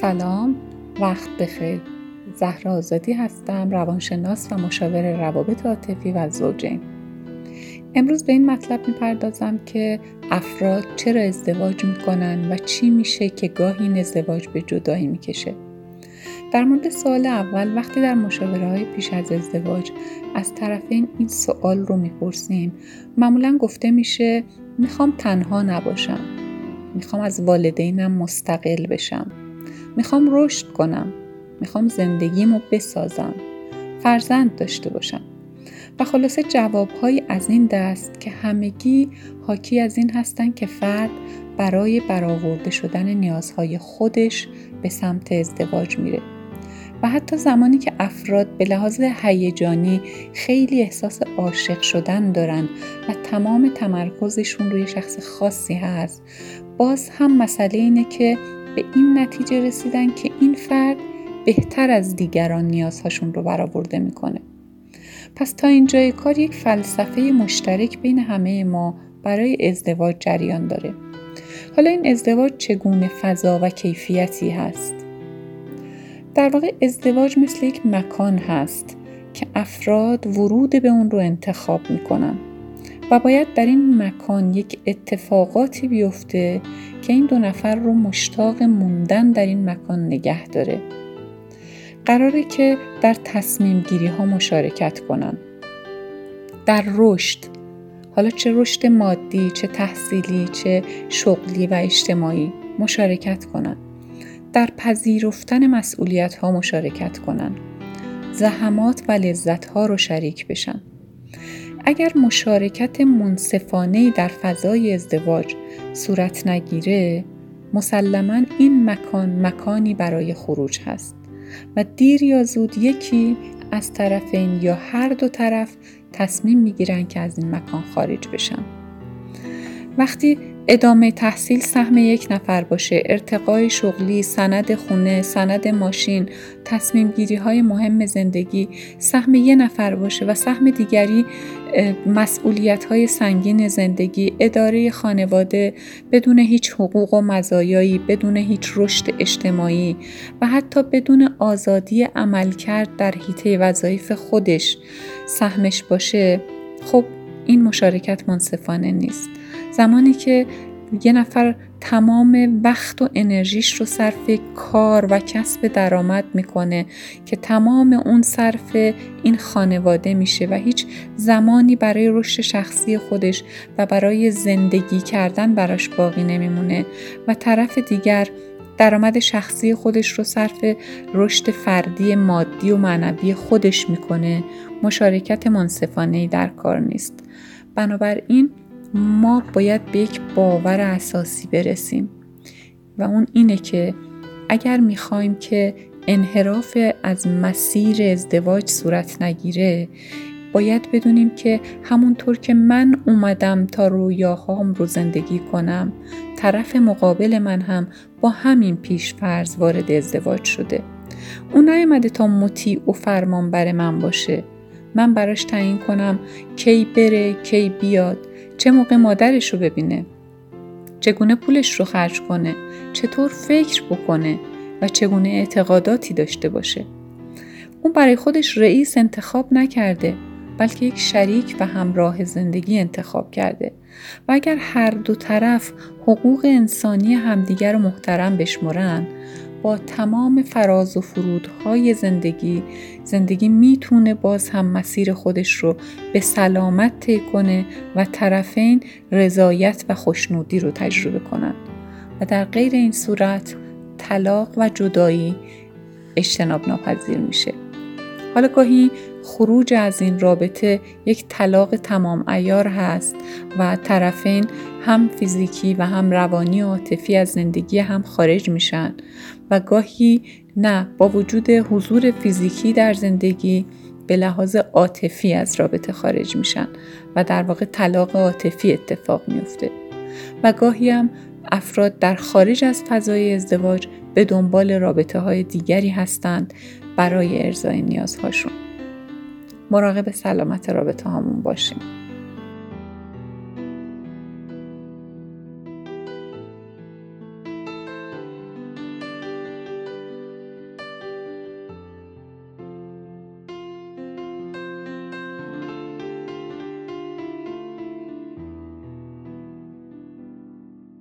سلام وقت بخیر. زهرا آزادی هستم روانشناس و مشاور روابط عاطفی و زوجین. امروز به این مطلب می‌پردازم که افراد چرا ازدواج می‌کنن و چی میشه که گاهی این ازدواج به جدایی می‌کشه. در مورد سوال اول وقتی در مشاوره های پیش از ازدواج از طرفین این سوال رو می‌پرسیم معمولا گفته میشه می‌خوام تنها نباشم. می‌خوام از والدینم مستقل بشم. می‌خوام رشد کنم. می‌خوام زندگیمو بسازم. فرزند داشته باشم. و خلاصه جوابهایی از این دست که همگی حاکی از این هستند که فرد برای برآورده شدن نیازهای خودش به سمت ازدواج میره. و حتی زمانی که افراد به لحاظ هیجانی خیلی احساس عاشق شدن دارن و تمام تمرکزشون روی شخص خاصی هست باز هم مسئله اینه که به این نتیجه رسیدن که این فرد بهتر از دیگران نیازهاشون رو برآورده می‌کنه. پس تا اینجای کار یک فلسفه مشترک بین همه ما برای ازدواج جریان داره. حالا این ازدواج چگونه فضا و کیفیتی هست؟ در واقع ازدواج مثل یک مکان هست که افراد ورود به اون رو انتخاب می‌کنن. و باید در این مکان یک اتفاقاتی بیفته که این دو نفر رو مشتاق موندن در این مکان نگه داره. قراره که در تصمیم گیری ها مشارکت کنن. در رشد حالا چه رشد مادی چه تحصیلی چه شغلی و اجتماعی مشارکت کنن. در پذیرفتن مسئولیت ها مشارکت کنن. زحمات و لذت ها رو شریک بشن. اگر مشارکت منصفانه در فضای ازدواج صورت نگیره مسلما این مکان مکانی برای خروج هست و دیر یا زود یکی از طرفین یا هر دو طرف تصمیم می‌گیرن که از این مکان خارج بشن. وقتی ادامه تحصیل سهم یک نفر باشه. ارتقای شغلی سند خونه سند ماشین تصمیم گیری های مهم زندگی سهم یه نفر باشه و سهم دیگری مسئولیت های سنگین زندگی اداره خانواده بدون هیچ حقوق و مزایایی بدون هیچ رشد اجتماعی و حتی بدون آزادی عملکرد در حیطه وظایف خودش سهمش باشه. خب این مشارکت منصفانه نیست. زمانی که یه نفر تمام وقت و انرژیش رو صرف کار و کسب درآمد می‌کنه که تمام اون صرف این خانواده میشه و هیچ زمانی برای رشد شخصی خودش و برای زندگی کردن براش باقی نمیمونه. و طرف دیگر درآمد شخصی خودش رو صرف رشد فردی مادی و معنوی خودش می‌کنه. مشارکت منصفانه در کار نیست. بنابراین ما باید به یک باور اساسی برسیم. و اون اینه که اگر می‌خوایم که انحراف از مسیر ازدواج صورت نگیره باید بدونیم که همونطور که من اومدم تا رویاهام رو زندگی کنم طرف مقابل من هم با همین پیش فرض وارد ازدواج شده. اون نیامده تا مطیع و فرمان بر من باشه. من براش تعیین کنم کی بره کی بیاد. چه موقع مادرش رو ببینه؟ چگونه پولش رو خرج کنه؟ چطور فکر بکنه؟ و چگونه اعتقاداتی داشته باشه؟ اون برای خودش رئیس انتخاب نکرده بلکه یک شریک و همراه زندگی انتخاب کرده. و اگر هر دو طرف حقوق انسانی همدیگر رو محترم بشمرن با تمام فراز و فرودهای زندگی زندگی می‌تونه باز هم مسیر خودش رو به سلامت طی کنه و طرفین رضایت و خوشنودی رو تجربه کنند. و در غیر این صورت طلاق و جدایی اجتناب ناپذیر میشه. حالا گاهی خروج از این رابطه یک طلاق تمام ایار هست و طرفین هم فیزیکی و هم روانی و عاطفی از زندگی هم خارج میشن و گاهی نه با وجود حضور فیزیکی در زندگی به لحاظ عاطفی از رابطه خارج میشن و در واقع طلاق عاطفی اتفاق میفته. و گاهی هم افراد در خارج از فضای ازدواج به دنبال رابطه های دیگری هستند برای ارزای نیازهاشون. مراقب سلامت رابطه هامون باشیم.